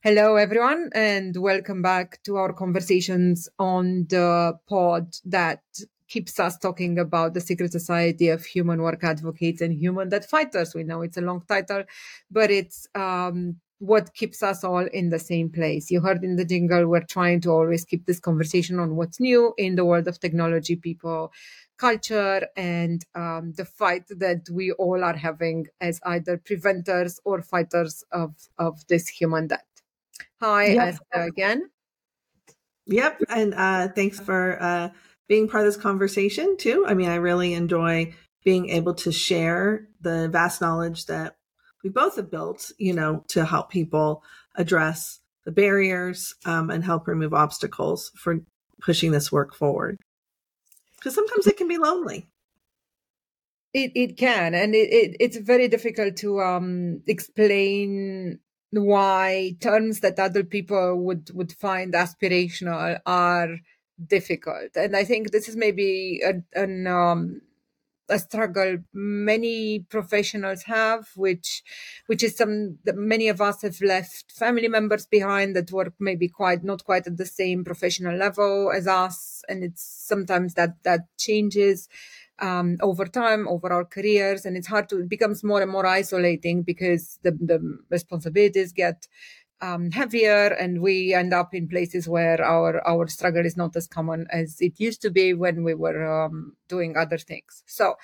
Hello, everyone, and welcome back to our conversations on the pod that keeps us talking about the secret society of human work advocates and human debt fighters. We know it's a long title, but it's um, what keeps us all in the same place. You heard in the jingle, we're trying to always keep this conversation on what's new in the world of technology, people, culture, and um, the fight that we all are having as either preventers or fighters of, of this human debt. Hi, yep. Esther again. Yep, and uh, thanks for uh, being part of this conversation too. I mean, I really enjoy being able to share the vast knowledge that we both have built, you know, to help people address the barriers um, and help remove obstacles for pushing this work forward. Because sometimes it can be lonely. It it can, and it, it it's very difficult to um, explain why terms that other people would would find aspirational are difficult. And i think this is maybe a, an um, a struggle many professionals have which which is some that many of us have left family members behind that work maybe quite not quite at the same professional level as us. And it's sometimes that that changes um, over time, over our careers, and it's hard to it becomes more and more isolating because the the responsibilities get um, heavier, and we end up in places where our our struggle is not as common as it used to be when we were um, doing other things. So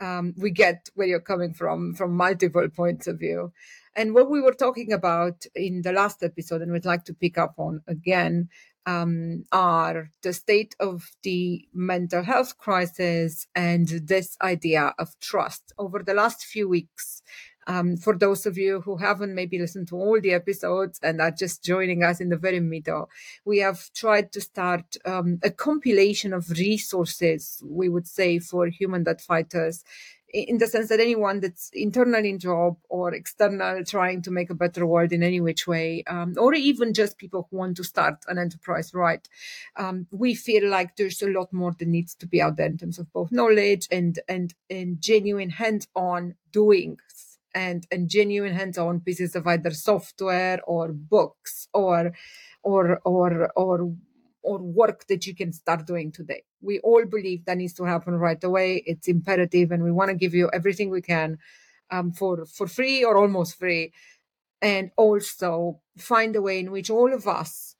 um, we get where you're coming from from multiple points of view. And what we were talking about in the last episode, and we'd like to pick up on again, um, are the state of the mental health crisis and this idea of trust. Over the last few weeks, um, for those of you who haven't maybe listened to all the episodes and are just joining us in the very middle, we have tried to start um, a compilation of resources, we would say, for human debt fighters in the sense that anyone that's internal in job or external trying to make a better world in any which way, um, or even just people who want to start an enterprise right, um, we feel like there's a lot more that needs to be out there in terms of both knowledge and and and genuine hands-on doing and and genuine hands-on pieces of either software or books or or or or or work that you can start doing today. We all believe that needs to happen right away. It's imperative, and we want to give you everything we can um, for for free or almost free, and also find a way in which all of us,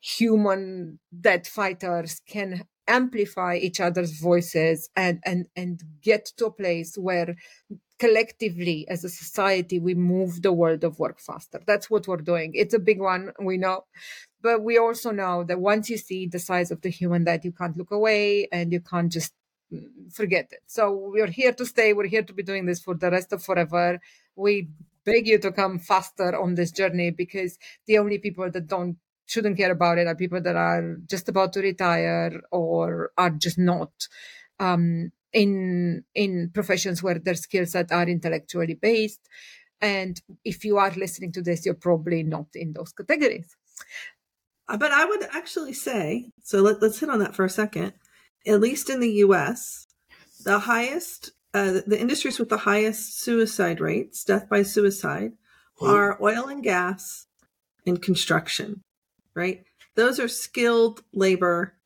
human debt fighters, can amplify each other's voices and and and get to a place where collectively as a society we move the world of work faster that's what we're doing it's a big one we know but we also know that once you see the size of the human that you can't look away and you can't just mm, forget it. So we're here to stay. We're here to be doing this for the rest of forever. We beg you to come faster on this journey because the only people that don't shouldn't care about it are people that are just about to retire or are just not um, in in professions where their skill set are intellectually based. And if you are listening to this you're probably not in those categories but i would actually say so let, us hit on that for a second at least in the us the highest uh, the industries with the highest suicide rates death by suicide are oil and gas and construction right those are skilled labor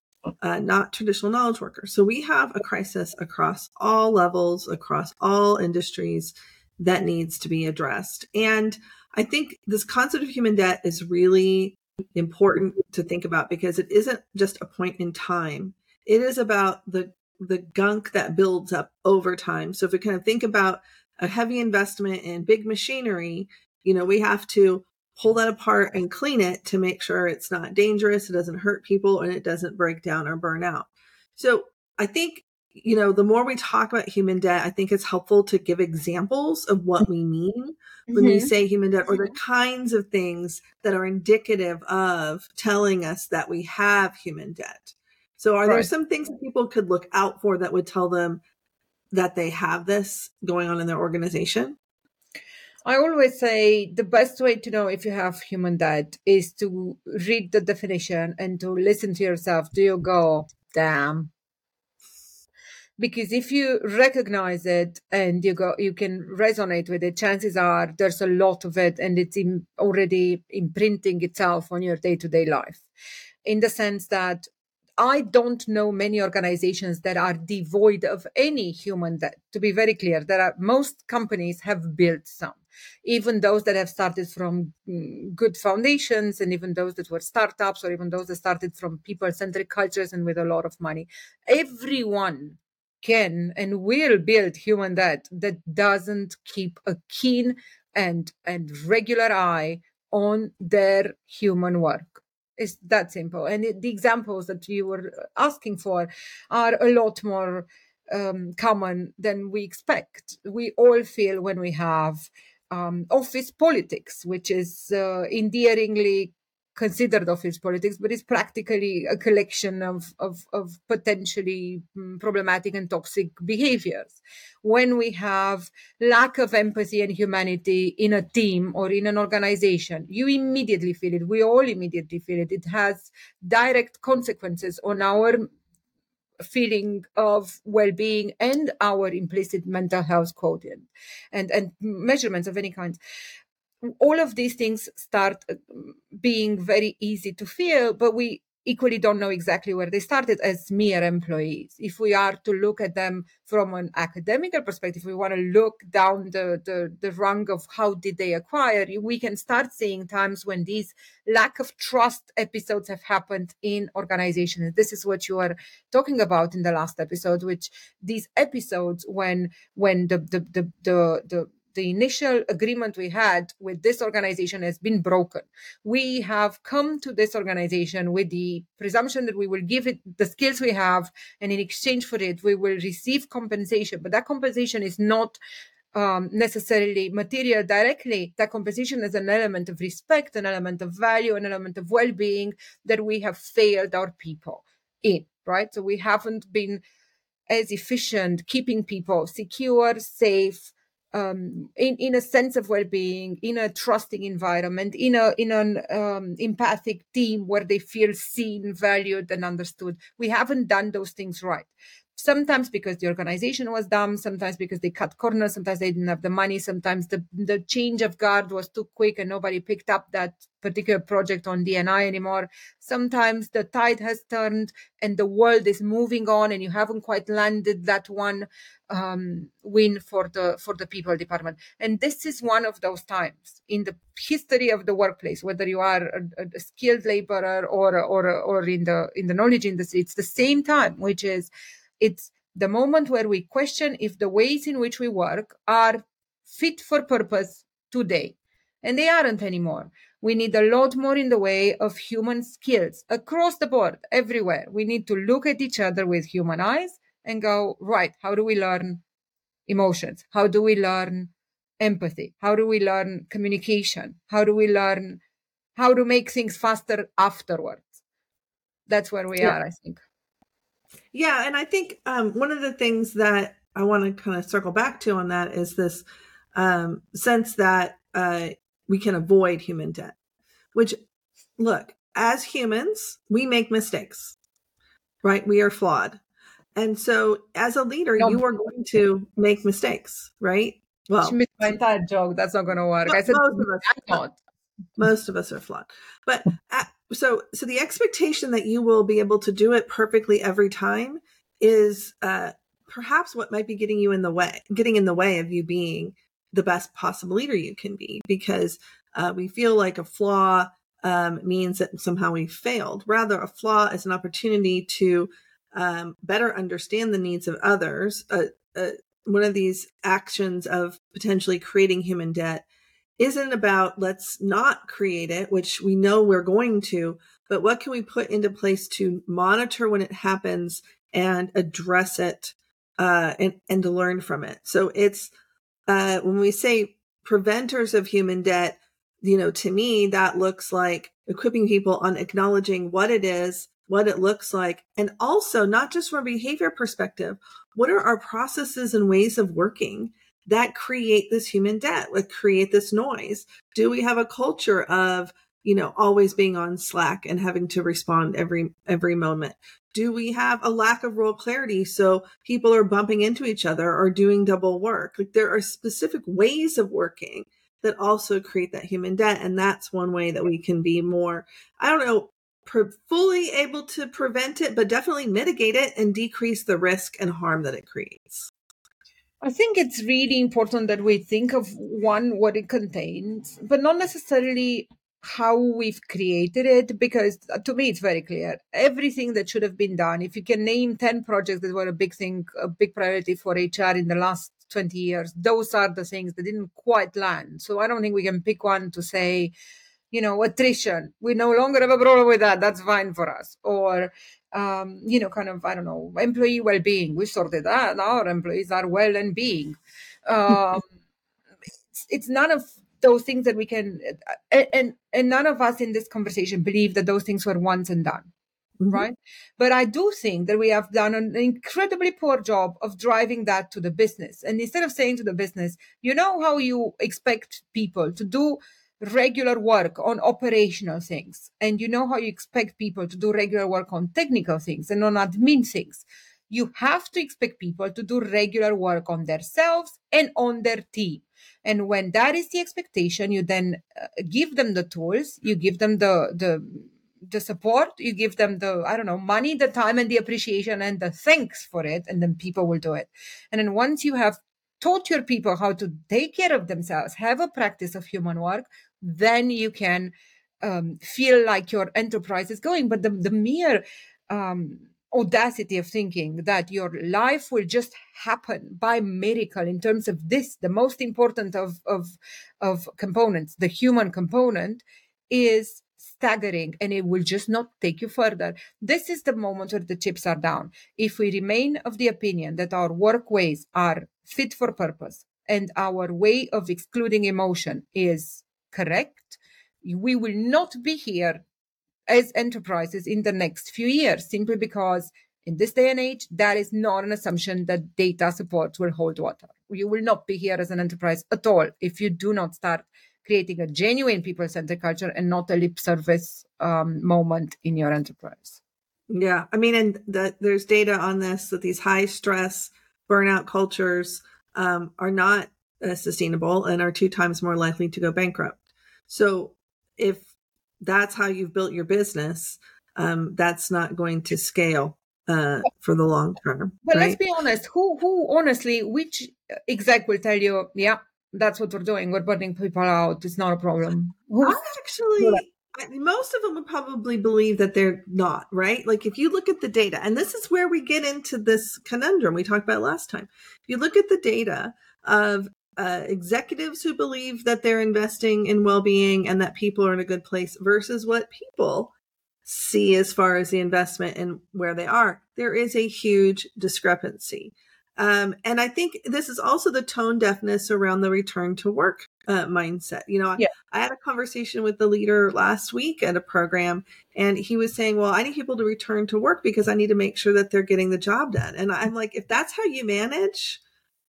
uh, not traditional knowledge workers. So we have a crisis across all levels, across all industries that needs to be addressed. And I think this concept of human debt is really important to think about because it isn't just a point in time. It is about the the gunk that builds up over time. So if we kind of think about a heavy investment in big machinery, you know, we have to pull that apart and clean it to make sure it's not dangerous, it doesn't hurt people, and it doesn't break down or burn out. So I think, you know, the more we talk about human debt, I think it's helpful to give examples of what we mean when mm-hmm. we say human debt or the kinds of things that are indicative of telling us that we have human debt. So are right. there some things that people could look out for that would tell them that they have this going on in their organization? I always say the best way to know if you have human debt is to read the definition and to listen to yourself. Do you go, damn? Because if you recognize it and you go you can resonate with it chances are there's a lot of it and it's in, already imprinting itself on your day-to-day life in the sense that I don't know many organizations that are devoid of any human debt. To be very clear, there are most companies have built some, even those that have started from mm, good foundations, and even those that were startups, or even those that started from people-centric cultures and with a lot of money. Everyone can and will build human debt that doesn't keep a keen and and regular eye on their human work. It's that simple. And it, the examples that you were asking for are a lot more um, common than we expect. We all feel when we have um, office politics which is uh, endearingly considered office politics, but it's practically a collection of, of, of potentially mm, problematic and toxic behaviors. When we have lack of empathy and humanity in a team or in an organization, you immediately feel it. We all immediately feel it. It has direct consequences on our feeling of well-being and our implicit mental health quotient and and measurements of any kind all of these things start uh, being very easy to feel, but we equally don't know exactly where they started as mere employees. If we are to look at them from an academical perspective, we want to look down the, the, the rung of how did they acquire, we can start seeing times when these lack of trust episodes have happened in organizations. This is what you are talking about in the last episode, which these episodes when when the the the the, the the initial agreement we had with this organization has been broken. We have come to this organization with the presumption that we will give it the skills we have, and in exchange for it, we will receive compensation. But that compensation is not um, necessarily material directly. That compensation is an element of respect, an element of value, an element of well being that we have failed our people in, right? So we haven't been as efficient keeping people secure, safe, um, in in a sense of well-being, in a trusting environment, in a in an um, empathic team where they feel seen, valued, and understood. We haven't done those things right sometimes because the organization was dumb, sometimes because they cut corners, sometimes they didn't have the money, sometimes the, the change of guard was too quick and nobody picked up that particular project on DNI anymore. Sometimes the tide has turned and the world is moving on and you haven't quite landed that one um, win for the for the people department. And this is one of those times in the history of the workplace, whether you are a, a skilled laborer or or or in the in the knowledge industry, it's the same time, which is it's the moment where we question if the ways in which we work are fit for purpose today. And they aren't anymore. We need a lot more in the way of human skills across the board, everywhere. We need to look at each other with human eyes and go, right, how do we learn emotions? How do we learn empathy? How do we learn communication? How do we learn how to make things faster afterwards? That's where we yeah. are, I think. Yeah, and I think um, one of the things that I want to kind of circle back to on that is this um, sense that uh, we can avoid human debt. Which, look, as humans, we make mistakes, right? We are flawed. And so, as a leader, no. you are going to make mistakes, right? Well, she missed my entire joke. That's not going to work. I said, most of us. Most of us are flawed. But so so the expectation that you will be able to do it perfectly every time is uh, perhaps what might be getting you in the way getting in the way of you being the best possible leader you can be because uh, we feel like a flaw um, means that somehow we failed. Rather a flaw is an opportunity to um, better understand the needs of others. Uh, uh one of these actions of potentially creating human debt isn't about let's not create it, which we know we're going to, but what can we put into place to monitor when it happens and address it uh, and, and to learn from it. So it's uh, when we say preventers of human debt, you know, to me, that looks like equipping people on acknowledging what it is, what it looks like, and also not just from a behavior perspective, what are our processes and ways of working that create this human debt, that create this noise? Do we have a culture of you know, always being on Slack and having to respond every every moment? Do we have a lack of role clarity so people are bumping into each other or doing double work? Like there are specific ways of working that also create that human debt and that's one way that we can be more I don't know pre- fully able to prevent it but definitely mitigate it and decrease the risk and harm that it creates. I think it's really important that we think of one, what it contains, but not necessarily how we've created it, because uh, to me, it's very clear. Everything that should have been done, if you can name 10 projects that were a big thing, a big priority for HR in the last 20 years, those are the things that didn't quite land. So I don't think we can pick one to say, you know, attrition. We no longer have a problem with that. That's fine for us. Or um, you know, kind of, I don't know, employee well-being. We sorted that. Our employees are well and being. Um, it's, it's none of those things that we can, and, and none of us in this conversation believe that those things were once and done. Mm-hmm. Right. But I do think that we have done an incredibly poor job of driving that to the business. And instead of saying to the business, you know how you expect people to do regular work on operational things. And you know how you expect people to do regular work on technical things and on admin things. You have to expect people to do regular work on themselves and on their team. And when that is the expectation you then uh, give them the tools you give them the the the support you give them the i don't know money the time and the appreciation and the thanks for it and then people will do it. And then once you have taught your people how to take care of themselves have a practice of human work then you can um, feel like your enterprise is going. But the, the mere um, audacity of thinking that your life will just happen by miracle in terms of this, the most important of, of, of components, the human component, is staggering and it will just not take you further. This is the moment where the chips are down. If we remain of the opinion that our workways are fit for purpose and our way of excluding emotion is correct, we will not be here as enterprises in the next few years simply because in this day and age, that is not an assumption that data support will hold water. You will not be here as an enterprise at all if you do not start creating a genuine people centered culture and not a lip service um, moment in your enterprise. Yeah. I mean, and that there's data on this that these high stress burnout cultures um, are not uh, sustainable and are two times more likely to go bankrupt. So if that's how you've built your business, um, that's not going to scale uh, for the long term. But right? let's be honest. Who, who, honestly, which exec will tell you, yeah, that's what we're doing. We're burning people out. It's not a problem. Who's, actually, most of them would probably believe that they're not right. Like if you look at the data, and this is where we get into this conundrum we talked about last time. If you look at the data of uh, executives who believe that they're investing in well-being and that people are in a good place versus what people see as far as the investment and where they are. There is a huge discrepancy. Um, and i think this is also the tone deafness around the return to work uh, mindset. You know yeah. I, I had a conversation with the leader last week at a program and he was saying well i need people to return to work because i need to make sure that they're getting the job done. And i'm like if that's how you manage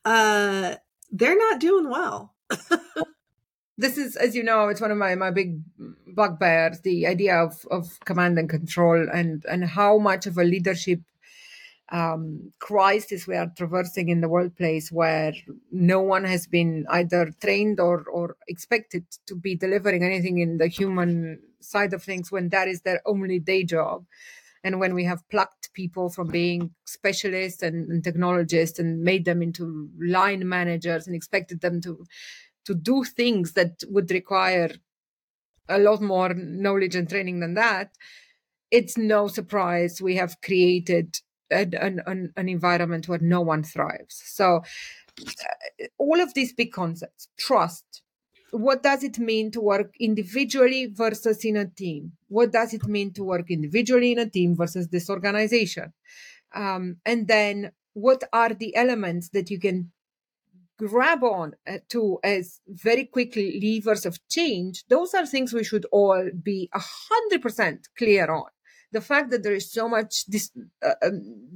uh they're not doing well. this is, as you know, it's one of my, my big bugbears, the idea of, of command and control and, and how much of a leadership um, crisis we are traversing in the workplace where no one has been either trained or, or expected to be delivering anything in the human side of things when that is their only day job and when we have plucked people from being specialists and, and technologists and made them into line managers and expected them to to do things that would require a lot more knowledge and training than that it's no surprise we have created an, an, an environment where no one thrives. So uh, all of these big concepts trust what does it mean to work individually versus in a team? What does it mean to work individually in a team versus this organization? Um, and then what are the elements that you can grab on uh, to as very quickly levers of change? Those are things we should all be a hundred percent clear on. The fact that there is so much dis- uh, um,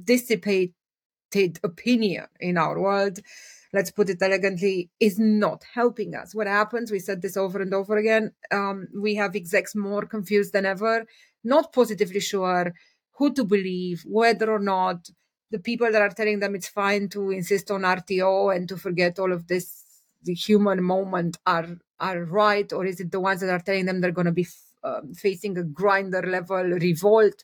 opinion in our world let's put it elegantly, is not helping us. What happens? We said this over and over again. Um, we have execs more confused than ever, not positively sure who to believe, whether or not the people that are telling them it's fine to insist on RTO and to forget all of this the human moment are are right, or is it the ones that are telling them they're going to be um, facing a grinder level revolt?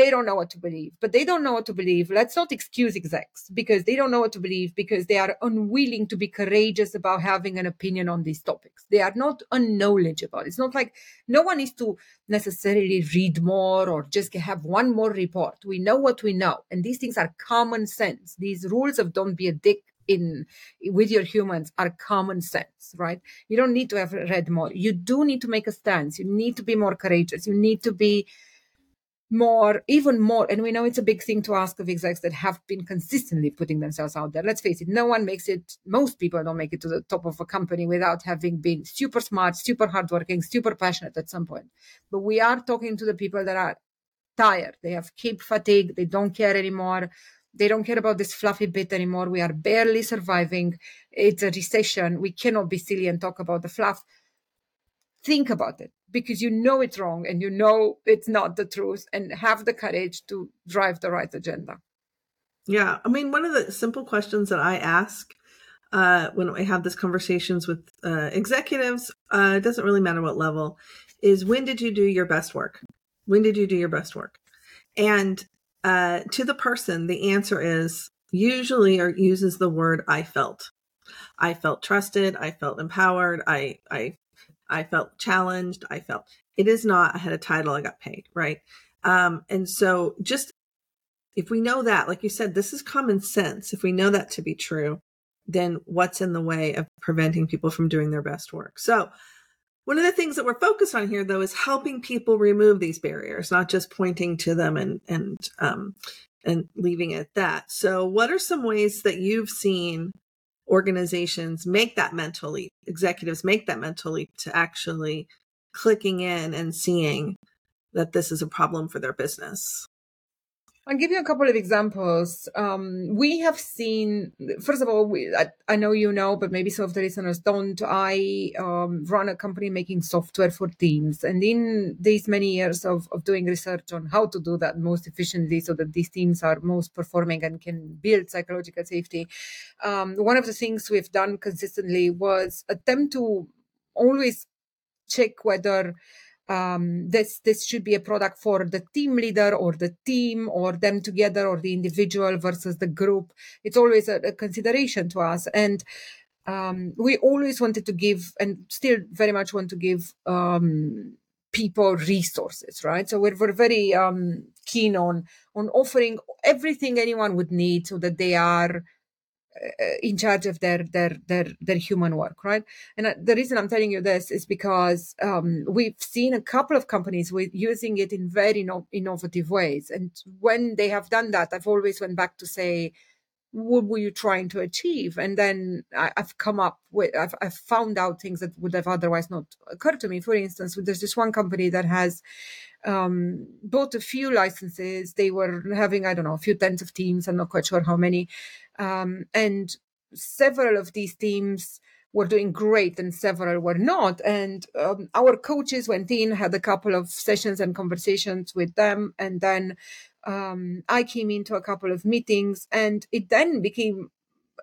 They don't know what to believe. But they don't know what to believe. Let's not excuse execs because they don't know what to believe because they are unwilling to be courageous about having an opinion on these topics. They are not unknowledgeable. It's not like no one needs to necessarily read more or just have one more report. We know what we know. And these things are common sense. These rules of don't be a dick in with your humans are common sense right you don't need to have read more you do need to make a stance you need to be more courageous you need to be more, even more, and we know it's a big thing to ask of execs that have been consistently putting themselves out there. Let's face it, no one makes it, most people don't make it to the top of a company without having been super smart, super hardworking, super passionate at some point. But we are talking to the people that are tired. They have cape fatigue. They don't care anymore. They don't care about this fluffy bit anymore. We are barely surviving. It's a recession. We cannot be silly and talk about the fluff. Think about it because you know it's wrong and you know it's not the truth and have the courage to drive the right agenda. Yeah. I mean, one of the simple questions that I ask uh, when I have these conversations with uh, executives, uh, it doesn't really matter what level, is when did you do your best work? When did you do your best work? And uh, to the person, the answer is usually or uses the word I felt. I felt trusted. I felt empowered. I, I I felt challenged. I felt it is not, I had a title, I got paid, right? Um, and so just if we know that, like you said, this is common sense. If we know that to be true, then what's in the way of preventing people from doing their best work? So, one of the things that we're focused on here, though, is helping people remove these barriers, not just pointing to them and and um, and leaving it at that. So, what are some ways that you've seen organizations make that mental leap, executives make that mental leap to actually clicking in and seeing that this is a problem for their business. I'll give you a couple of examples. Um, we have seen, first of all, we, I, I, know you know, but maybe some of the listeners don't. I um, run a company making software for teams. And in these many years of, of doing research on how to do that most efficiently so that these teams are most performing and can build psychological safety, um, one of the things we've done consistently was attempt to always check whether um, this this should be a product for the team leader or the team or them together or the individual versus the group. It's always a, a consideration to us, and um, we always wanted to give, and still very much want to give um, people resources, right? So we're, we're very um, keen on on offering everything anyone would need so that they are in charge of their their their their human work right? And uh, the reason i'm telling you this is because um, we've seen a couple of companies with using it in very no- innovative ways. And when they have done that i've always went back to say what were you trying to achieve? And then I, have come up with I've, I've found out things that would have otherwise not occurred to me. For instance there's this one company that has um, bought a few licenses they were having i don't know a few tens of teams i'm not quite sure how many um, and several of these teams were doing great and several were not. And um, our coaches went in, had a couple of sessions and conversations with them. And then um, I came into a couple of meetings. And it then became,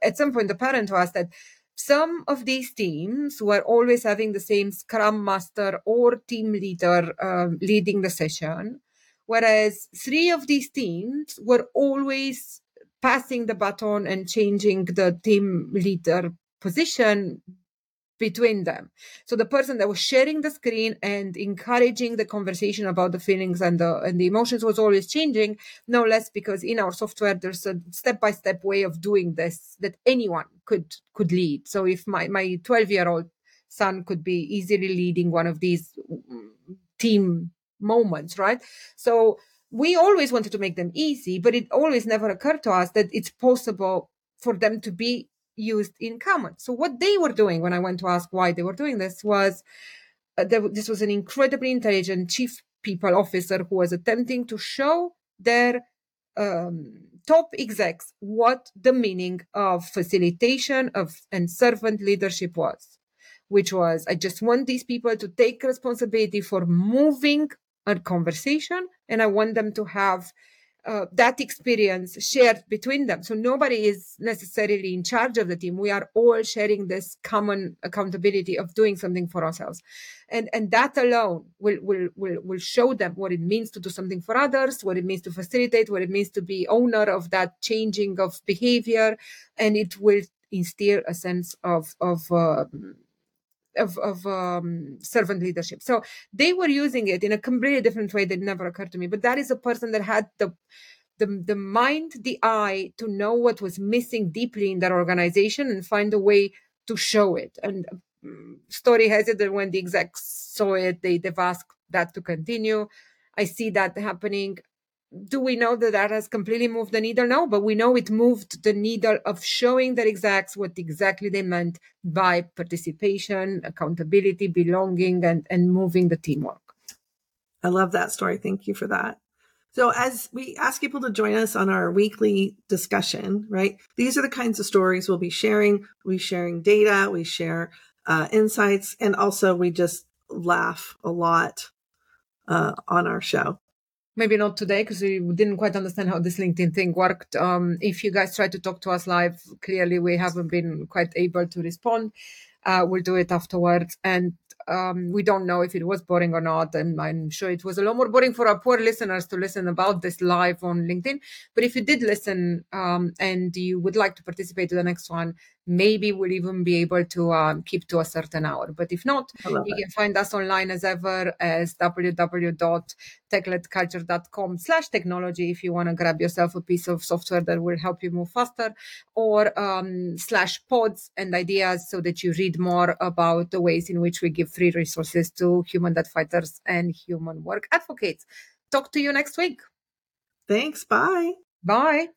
at some point, apparent to us that some of these teams were always having the same scrum master or team leader uh, leading the session. Whereas three of these teams were always passing the baton and changing the team leader position between them. So the person that was sharing the screen and encouraging the conversation about the feelings and the and the emotions was always changing, no less because in our software there's a step by step way of doing this that anyone could could lead. So if my my 12 year old son could be easily leading one of these mm, team moments, right? So we always wanted to make them easy, but it always never occurred to us that it's possible for them to be used in common. So what they were doing when I went to ask why they were doing this was uh, this was an incredibly intelligent chief people officer who was attempting to show their um, top execs what the meaning of facilitation of and servant leadership was, which was I just want these people to take responsibility for moving a conversation, and I want them to have uh, that experience shared between them. So nobody is necessarily in charge of the team. We are all sharing this common accountability of doing something for ourselves. And, and that alone will, will, will, will show them what it means to do something for others, what it means to facilitate, what it means to be owner of that changing of behavior. And it will instill a sense of, of, uh, of, of um, servant leadership. So they were using it in a completely different way that never occurred to me. But that is a person that had the the, the mind, the eye to know what was missing deeply in that organization and find a way to show it. And um, story has it that when the execs saw it, they, they've asked that to continue. I see that happening do we know that that has completely moved the needle? No, but we know it moved the needle of showing the execs what exactly they meant by participation, accountability, belonging, and, and moving the teamwork. I love that story. Thank you for that. So, as we ask people to join us on our weekly discussion, right? These are the kinds of stories we'll be sharing. We sharing data, we share uh, insights, and also we just laugh a lot uh, on our show maybe not today because we didn't quite understand how this LinkedIn thing worked. Um, if you guys try to talk to us live, clearly we haven't been quite able to respond. Uh, we'll do it afterwards. And um, we don't know if it was boring or not. And I'm sure it was a lot more boring for our poor listeners to listen about this live on LinkedIn. But if you did listen um, and you would like to participate to the next one, maybe we'll even be able to um, keep to a certain hour. But if not, you it. can find us online as ever as www.techledculture.com slash technology if you want to grab yourself a piece of software that will help you move faster or um, slash pods and ideas so that you read more about the ways in which we give free resources to human debt fighters and human work advocates. Talk to you next week. Thanks. Bye. Bye.